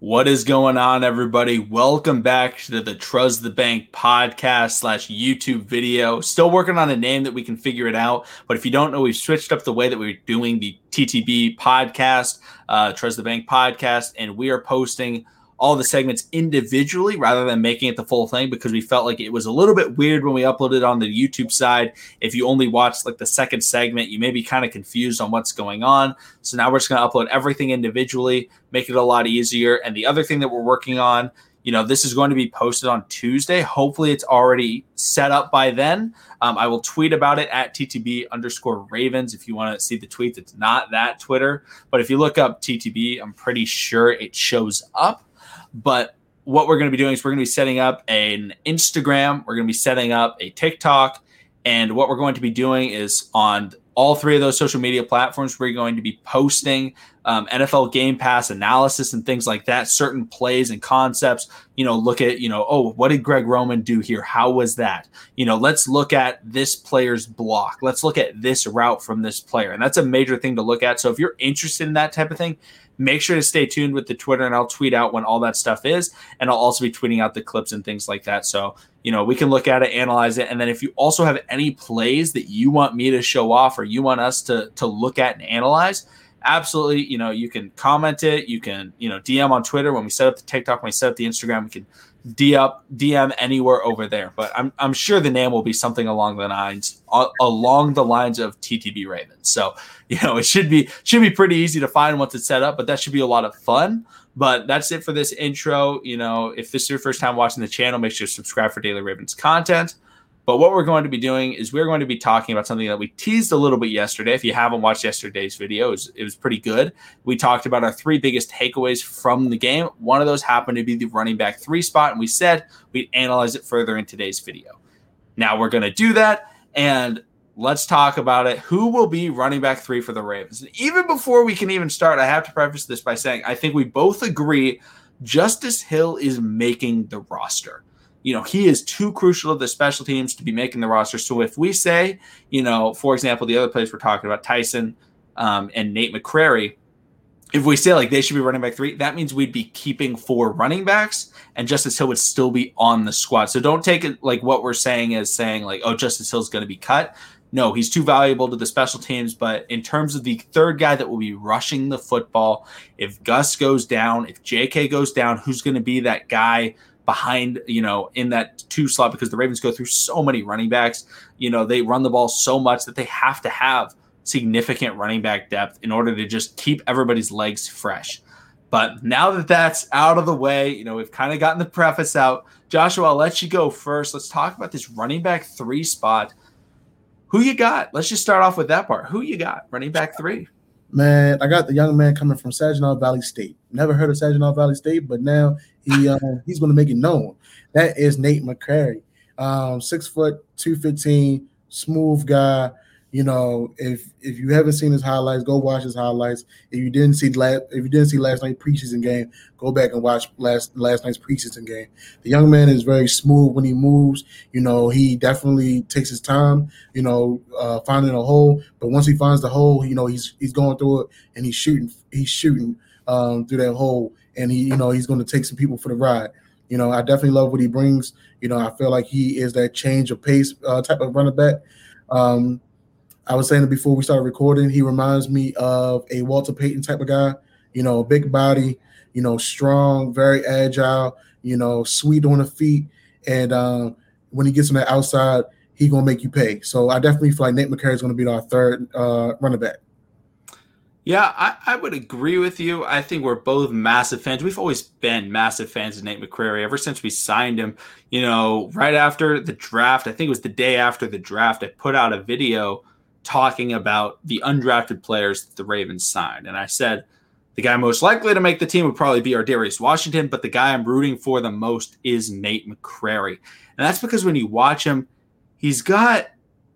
What is going on, everybody? Welcome back to the Trust the Bank podcast slash YouTube video. Still working on a name that we can figure it out. But if you don't know, we've switched up the way that we're doing the TTB podcast, uh, Trust the Bank podcast, and we are posting all the segments individually rather than making it the full thing because we felt like it was a little bit weird when we uploaded on the YouTube side. If you only watched like the second segment, you may be kind of confused on what's going on. So now we're just going to upload everything individually, make it a lot easier. And the other thing that we're working on, you know, this is going to be posted on Tuesday. Hopefully, it's already set up by then. Um, I will tweet about it at TTB underscore Ravens if you want to see the tweet. It's not that Twitter, but if you look up TTB, I'm pretty sure it shows up. But what we're going to be doing is we're going to be setting up an Instagram, we're going to be setting up a TikTok, and what we're going to be doing is on all three of those social media platforms, we're going to be posting um, NFL Game Pass analysis and things like that, certain plays and concepts. You know, look at, you know, oh, what did Greg Roman do here? How was that? You know, let's look at this player's block. Let's look at this route from this player. And that's a major thing to look at. So if you're interested in that type of thing, make sure to stay tuned with the Twitter and I'll tweet out when all that stuff is. And I'll also be tweeting out the clips and things like that. So, you know, we can look at it, analyze it. And then if you also have any plays that you want me to show off or you want us to, to look at and analyze, absolutely, you know, you can comment it. You can, you know, DM on Twitter when we set up the TikTok, when we set up the Instagram, we can DM, DM anywhere over there. But I'm, I'm sure the name will be something along the lines, along the lines of TTB Ravens. So, you know, it should be should be pretty easy to find once it's set up, but that should be a lot of fun. But that's it for this intro. You know, if this is your first time watching the channel, make sure to subscribe for daily Ravens content. But what we're going to be doing is we're going to be talking about something that we teased a little bit yesterday. If you haven't watched yesterday's video, it was, it was pretty good. We talked about our three biggest takeaways from the game. One of those happened to be the running back three spot, and we said we'd analyze it further in today's video. Now we're going to do that. And let's talk about it. Who will be running back three for the Ravens? And even before we can even start, I have to preface this by saying I think we both agree Justice Hill is making the roster. You know, he is too crucial of the special teams to be making the roster. So if we say, you know, for example, the other players we're talking about, Tyson um, and Nate McCrary, if we say like they should be running back three, that means we'd be keeping four running backs and Justice Hill would still be on the squad. So don't take it like what we're saying as saying like, oh, Justice Hill's going to be cut no, he's too valuable to the special teams. But in terms of the third guy that will be rushing the football, if Gus goes down, if JK goes down, who's going to be that guy behind, you know, in that two slot? Because the Ravens go through so many running backs. You know, they run the ball so much that they have to have significant running back depth in order to just keep everybody's legs fresh. But now that that's out of the way, you know, we've kind of gotten the preface out. Joshua, I'll let you go first. Let's talk about this running back three spot who you got? Let's just start off with that part. Who you got? Running back three. Man, I got the young man coming from Saginaw Valley State. Never heard of Saginaw Valley State, but now he uh, he's going to make it known. That is Nate McCrary, um, six foot, two fifteen, smooth guy. You know, if if you haven't seen his highlights, go watch his highlights. If you didn't see last if you didn't see last night preseason game, go back and watch last last night's preseason game. The young man is very smooth when he moves. You know, he definitely takes his time. You know, uh, finding a hole, but once he finds the hole, you know he's he's going through it and he's shooting he's shooting um, through that hole, and he you know he's going to take some people for the ride. You know, I definitely love what he brings. You know, I feel like he is that change of pace uh, type of running back. Um, I was saying it before we started recording. He reminds me of a Walter Payton type of guy. You know, big body, you know, strong, very agile, you know, sweet on the feet. And um, when he gets on the outside, he gonna make you pay. So I definitely feel like Nate McCrary is gonna be our third uh, running back. Yeah, I, I, would agree with you. I think we're both massive fans. We've always been massive fans of Nate McCrary ever since we signed him. You know, right after the draft, I think it was the day after the draft, I put out a video talking about the undrafted players that the Ravens signed. And I said the guy most likely to make the team would probably be Darius Washington, but the guy I'm rooting for the most is Nate McCrary. And that's because when you watch him, he's got,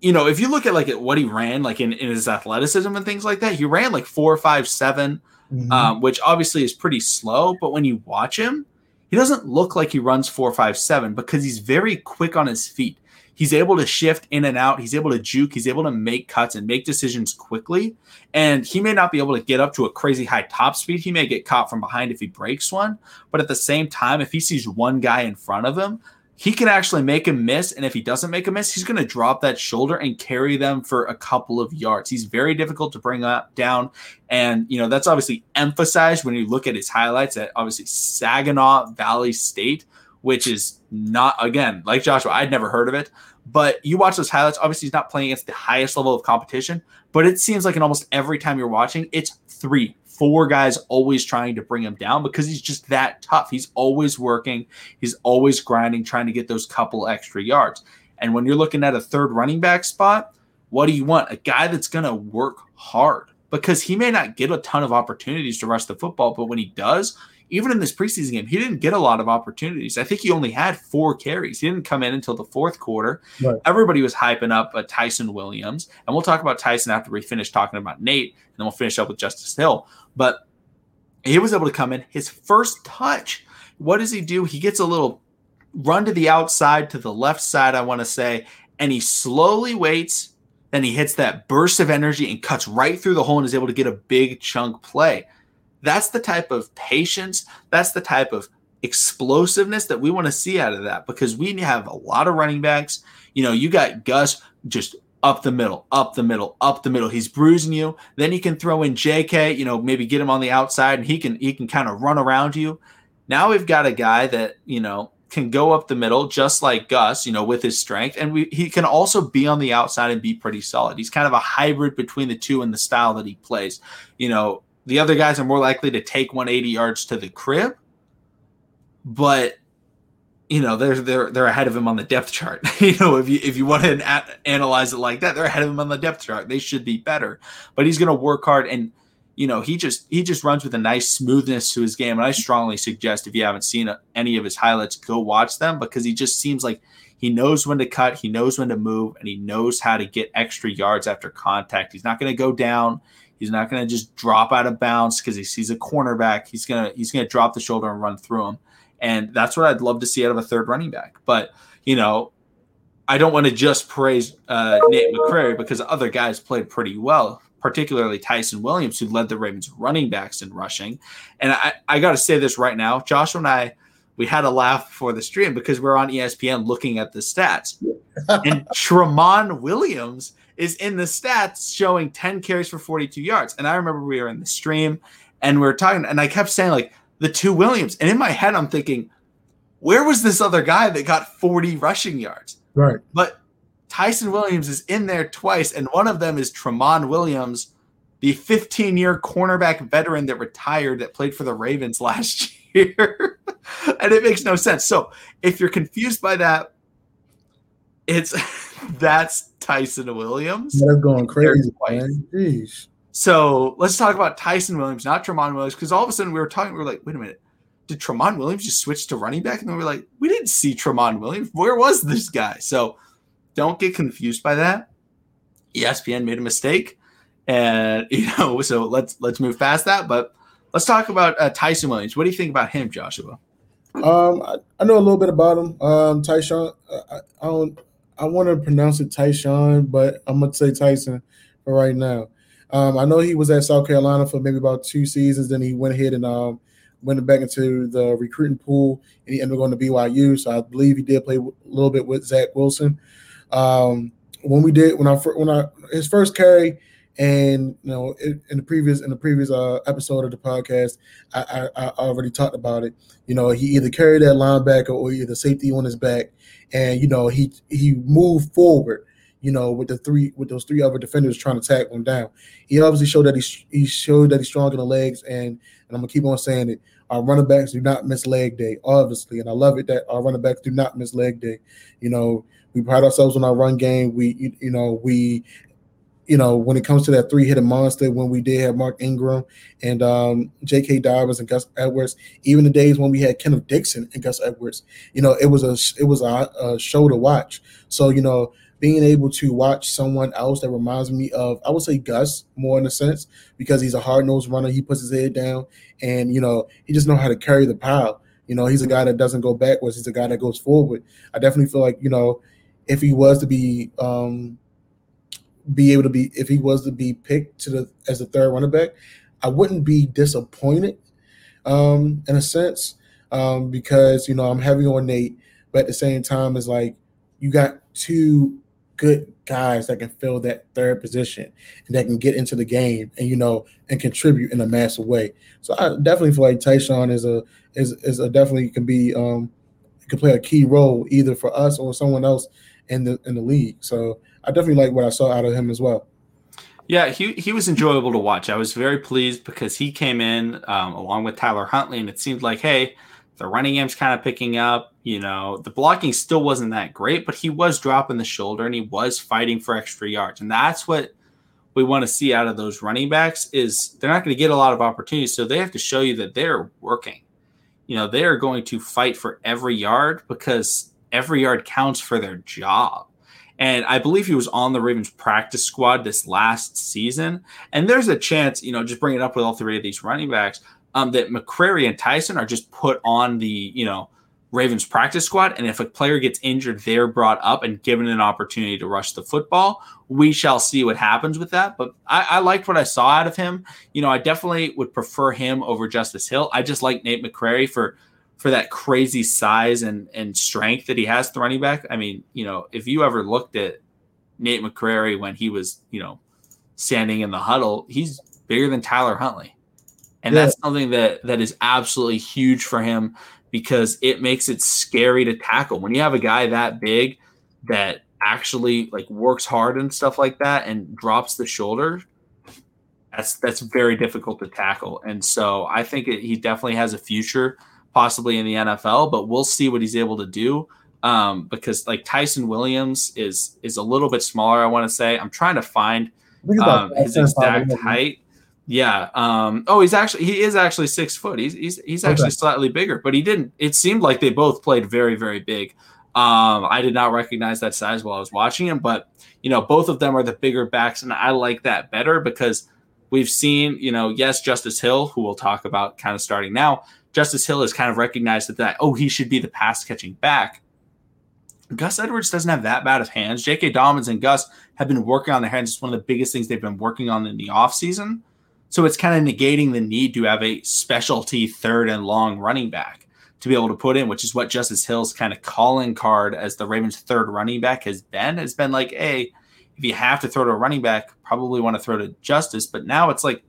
you know, if you look at like at what he ran, like in, in his athleticism and things like that, he ran like four, five, seven, mm-hmm. um, which obviously is pretty slow. But when you watch him, he doesn't look like he runs four, five, seven because he's very quick on his feet he's able to shift in and out. He's able to juke. He's able to make cuts and make decisions quickly. And he may not be able to get up to a crazy high top speed. He may get caught from behind if he breaks one. But at the same time, if he sees one guy in front of him, he can actually make a miss. And if he doesn't make a miss, he's going to drop that shoulder and carry them for a couple of yards. He's very difficult to bring up down. And, you know, that's obviously emphasized when you look at his highlights at obviously Saginaw Valley State, which is not, again, like Joshua, I'd never heard of it. But you watch those highlights. Obviously, he's not playing against the highest level of competition, but it seems like in almost every time you're watching, it's three, four guys always trying to bring him down because he's just that tough. He's always working, he's always grinding, trying to get those couple extra yards. And when you're looking at a third running back spot, what do you want? A guy that's going to work hard because he may not get a ton of opportunities to rush the football, but when he does, even in this preseason game, he didn't get a lot of opportunities. I think he only had four carries. He didn't come in until the fourth quarter. Right. Everybody was hyping up uh, Ty'Son Williams, and we'll talk about Ty'Son after we finish talking about Nate, and then we'll finish up with Justice Hill. But he was able to come in his first touch. What does he do? He gets a little run to the outside, to the left side, I want to say, and he slowly waits. Then he hits that burst of energy and cuts right through the hole and is able to get a big chunk play. That's the type of patience, that's the type of explosiveness that we want to see out of that because we have a lot of running backs. You know, you got Gus just up the middle, up the middle, up the middle. He's bruising you. Then you can throw in JK, you know, maybe get him on the outside and he can he can kind of run around you. Now we've got a guy that, you know, can go up the middle just like Gus, you know, with his strength. And we, he can also be on the outside and be pretty solid. He's kind of a hybrid between the two and the style that he plays. You know, the other guys are more likely to take 180 yards to the crib, but you know they're they're they're ahead of him on the depth chart. you know, if you if you want to analyze it like that, they're ahead of him on the depth chart. They should be better, but he's going to work hard and you know he just he just runs with a nice smoothness to his game and i strongly suggest if you haven't seen any of his highlights go watch them because he just seems like he knows when to cut he knows when to move and he knows how to get extra yards after contact he's not going to go down He's not going to just drop out of bounds because he sees a cornerback. He's gonna he's gonna drop the shoulder and run through him, and that's what I'd love to see out of a third running back. But you know, I don't want to just praise uh, Nate McCrary because other guys played pretty well, particularly Ty'Son Williams, who led the Ravens running backs in rushing. And I, I got to say this right now, Joshua and I, we had a laugh before the stream because we're on ESPN looking at the stats, and Tramon Williams is in the stats showing 10 carries for 42 yards. And I remember we were in the stream and we are talking, and I kept saying, like, the two Williams. And in my head, I'm thinking, where was this other guy that got 40 rushing yards? Right. But Ty'Son Williams is in there twice, and one of them is Tremont Williams, the 15 year cornerback veteran that retired that played for the Ravens last year. and it makes no sense. So if you're confused by that, it's that's Ty'Son Williams. They're going crazy, man. Jeez. So let's talk about Ty'Son Williams, not Tremont Williams, because all of a sudden we were talking, we were like, wait a minute, did Tremont Williams just switch to running back? And then we are like, we didn't see Tremont Williams. Where was this guy? So don't get confused by that. ESPN made a mistake, and you know, so let's let's move past that. But let's talk about uh, Ty'Son Williams. What do you think about him, Joshua? Um, I, I know a little bit about him. Um, Tyshawn, I, I don't I want to pronounce it Tyshawn, but I'm gonna say Tyson for right now. Um, I know he was at South Carolina for maybe about two seasons. Then he went ahead and um, went back into the recruiting pool, and he ended up going to BYU. So I believe he did play a little bit with Zach Wilson. Um, when we did when I when I his first carry, and you know in the previous in the previous uh, episode of the podcast, I, I, I already talked about it. You know he either carried that linebacker or either safety on his back, and you know he he moved forward you know, with the three with those three other defenders trying to tag him down. He obviously showed that he he showed that he's strong in the legs, and and I'm gonna keep on saying it. Our running backs do not miss leg day, obviously, and I love it that our running backs do not miss leg day. You know, we pride ourselves on our run game. We you know we you know, when it comes to that three hitter monster, when we did have Mark Ingram and um, J.K. Dobbins and Gus Edwards, even the days when we had Kenneth Dixon and Gus Edwards, you know, it was a it was a, a show to watch. So you know, being able to watch someone else that reminds me of, I would say Gus more in a sense, because he's a hard nosed runner. He puts his head down, and you know, he just know how to carry the pile. You know, he's a guy that doesn't go backwards. He's a guy that goes forward. I definitely feel like you know if he was to be um, be able to be if he was to be picked to the as the third running back, I wouldn't be disappointed um, in a sense um, because you know I'm heavy on Nate, but at the same time, it's like you got two good guys that can fill that third position and that can get into the game and you know and contribute in a massive way. So I definitely feel like Tyshawn is a is is a definitely can be um can play a key role either for us or someone else in the in the league. So I definitely like what I saw out of him as well. Yeah, he he was enjoyable to watch. I was very pleased because he came in um, along with Tyler Huntley, and it seemed like, hey, the running game's kind of picking up. You know, the blocking still wasn't that great, but he was dropping the shoulder and he was fighting for extra yards, and that's what we want to see out of those running backs. Is they're not going to get a lot of opportunities, so they have to show you that they're working. You know, they are going to fight for every yard because every yard counts for their job. And I believe he was on the Ravens practice squad this last season. And there's a chance, you know, just bring it up with all three of these running backs, um, that McCrary and Tyson are just put on the, you know, Ravens practice squad. And if a player gets injured, they're brought up and given an opportunity to rush the football. We shall see what happens with that. But I, I liked what I saw out of him. You know, I definitely would prefer him over Justice Hill. I just like Nate McCrary for for that crazy size and and strength that he has the running back. I mean, you know, if you ever looked at Nate McCrary when he was, you know, standing in the huddle, he's bigger than Tyler Huntley. And yeah. that's something that that is absolutely huge for him because it makes it scary to tackle. When you have a guy that big that actually like works hard and stuff like that and drops the shoulder, that's that's very difficult to tackle. And so I think it, he definitely has a future possibly in the NFL, but we'll see what he's able to do. Um, because like Ty'Son Williams is is a little bit smaller. I want to say I'm trying to find um, his exact height. Yeah. Um, oh, he's actually he is actually six foot. He's he's he's actually okay. slightly bigger, but he didn't. It seemed like they both played very very big. Um, I did not recognize that size while I was watching him, but you know both of them are the bigger backs, and I like that better because we've seen you know yes Justice Hill, who we'll talk about kind of starting now, Justice Hill has kind of recognized that, that oh, he should be the pass catching back. Gus Edwards doesn't have that bad of hands. J.K. Dobbins and Gus have been working on their hands. It's one of the biggest things they've been working on in the offseason. So it's kind of negating the need to have a specialty third and long running back to be able to put in, which is what Justice Hill's kind of calling card as the Ravens' third running back has been. Has been like, hey, if you have to throw to a running back, probably want to throw to Justice. But now it's like,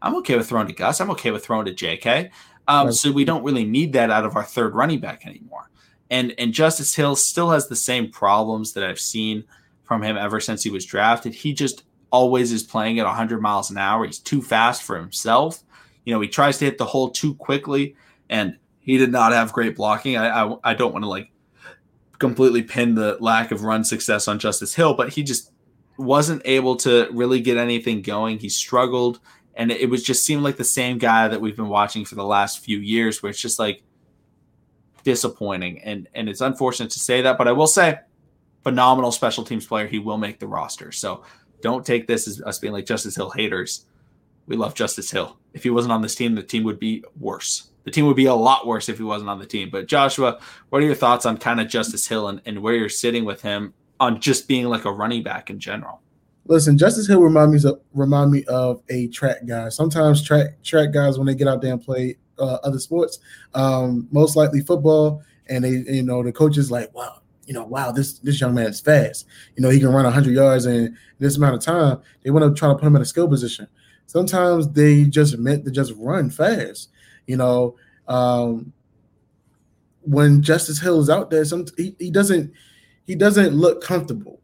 I'm okay with throwing to Gus. I'm okay with throwing to JK. Um, right. So we don't really need that out of our third running back anymore. And and Justice Hill still has the same problems that I've seen from him ever since he was drafted. He just always is playing at 100 miles an hour. He's too fast for himself. You know, he tries to hit the hole too quickly, and he did not have great blocking. I I, I don't want to like completely pin the lack of run success on Justice Hill, but he just wasn't able to really get anything going. He struggled and it was just seemed like the same guy that we've been watching for the last few years where it's just like disappointing. And and it's unfortunate to say that but i will say phenomenal special teams player. He will make the roster. So don't take this as us being like justice hill haters. We love justice hill. If he wasn't on this team the team would be worse. The team would be a lot worse if he wasn't on the team. But joshua what are your thoughts on kind of justice hill and, and where you're sitting with him on just being like a running back in general Listen, Justice Hill remind me of remind me of a track guy. Sometimes track track guys when they get out there and play uh, other sports, um, most likely football, and they you know the coach is like, wow, you know, wow, this this young man is fast. You know, he can run 100 yards in this amount of time. They want to try to put him in a skill position. Sometimes they just meant to just run fast. You know, um, when Justice Hill is out there, some he, he doesn't he doesn't look comfortable.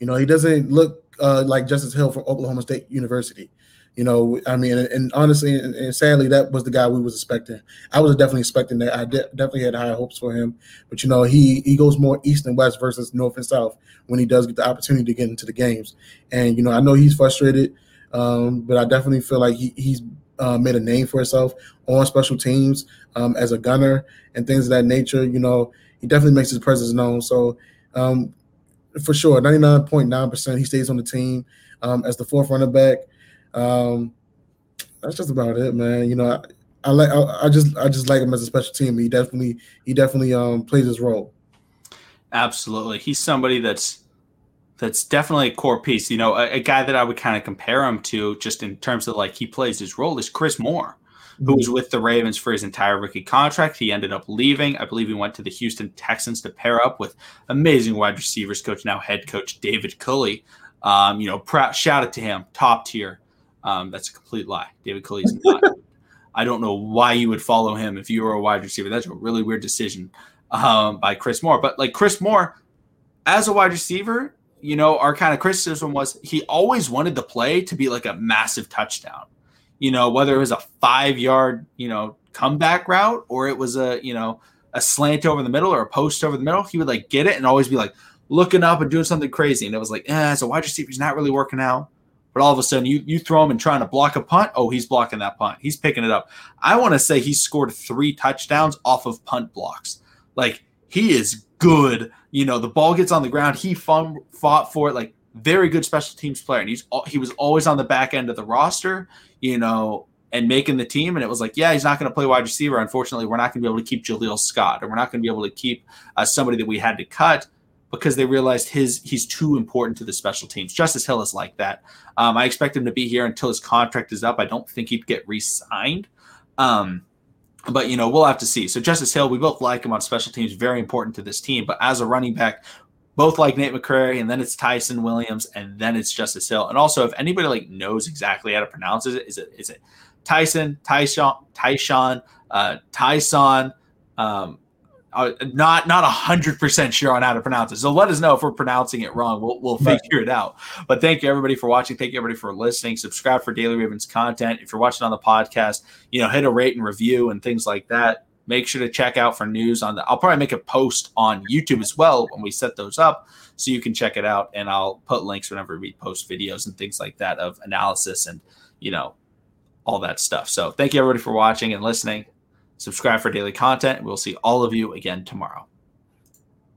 You know, he doesn't look uh, like Justice Hill from Oklahoma State University. You know, I mean, and, and honestly, and, and, sadly, that was the guy we was expecting. I was definitely expecting that. I de- definitely had high hopes for him, but you know, he he goes more east and west versus north and south when he does get the opportunity to get into the games. And you know, I know he's frustrated, um, but I definitely feel like he, he's uh, made a name for himself on special teams um, as a gunner and things of that nature. You know, he definitely makes his presence known. So um, for sure. 99.9% he stays on the team um, as the fourth running back. Um, that's just about it, man. You know, I, I like I, I, just I just like him as a special team. He definitely he definitely um plays his role. Absolutely. He's somebody that's that's definitely a core piece. You know, a, a guy that I would kind of compare him to just in terms of like he plays his role is Chris Moore, who was with the Ravens for his entire rookie contract. He ended up leaving. I believe he went to the Houston Texans to pair up with amazing wide receivers coach, now head coach David Culley. Um, you know, proud, shout out to him, top tier. Um, that's a complete lie. David Culley's not. I don't know why you would follow him if you were a wide receiver. That's a really weird decision um, by Chris Moore. But like Chris Moore, as a wide receiver, you know, our kind of criticism was he always wanted the play to be like a massive touchdown. You know, whether it was a five yard, you know, comeback route or it was a, you know, a slant over the middle or a post over the middle, he would like get it and always be like looking up and doing something crazy. And it was like, eh, a wide receiver, he's not really working out. But all of a sudden, you you throw him and trying to block a punt. Oh, he's blocking that punt. He's picking it up. I want to say he scored three touchdowns off of punt blocks. Like he is good you know, the ball gets on the ground. He fought for it, like very good special teams player. And he's he was always on the back end of the roster, you know, and making the team. And it was like, yeah, he's not going to play wide receiver. Unfortunately, we're not going to be able to keep Jaleel Scott, or we're not going to be able to keep uh, somebody that we had to cut because they realized his he's too important to the special teams. Justice Hill is like that. Um, I expect him to be here until his contract is up. I don't think he'd get re-signed. Um, but you know we'll have to see. So Justice Hill, we both like him on special teams, very important to this team. But as a running back, both like Nate McCrary, and then it's Tyson Williams, and then it's Justice Hill. And also, if anybody like knows exactly how to pronounce it, is it is it Tyson, Tyson, Tyson, uh, Tyson, um, uh, not not a hundred percent sure on how to pronounce it. So let us know if we're pronouncing it wrong. We'll we'll right. figure it out. But thank you everybody for watching. Thank you everybody for listening. Subscribe for Daily Ravens content. If you're watching on the podcast, you know, hit a rate and review and things like that. Make sure to check out for news on the. I'll probably make a post on YouTube as well when we set those up, so you can check it out. And I'll put links whenever we post videos and things like that of analysis and you know all that stuff. So thank you everybody for watching and listening subscribe for daily content. We'll see all of you again tomorrow.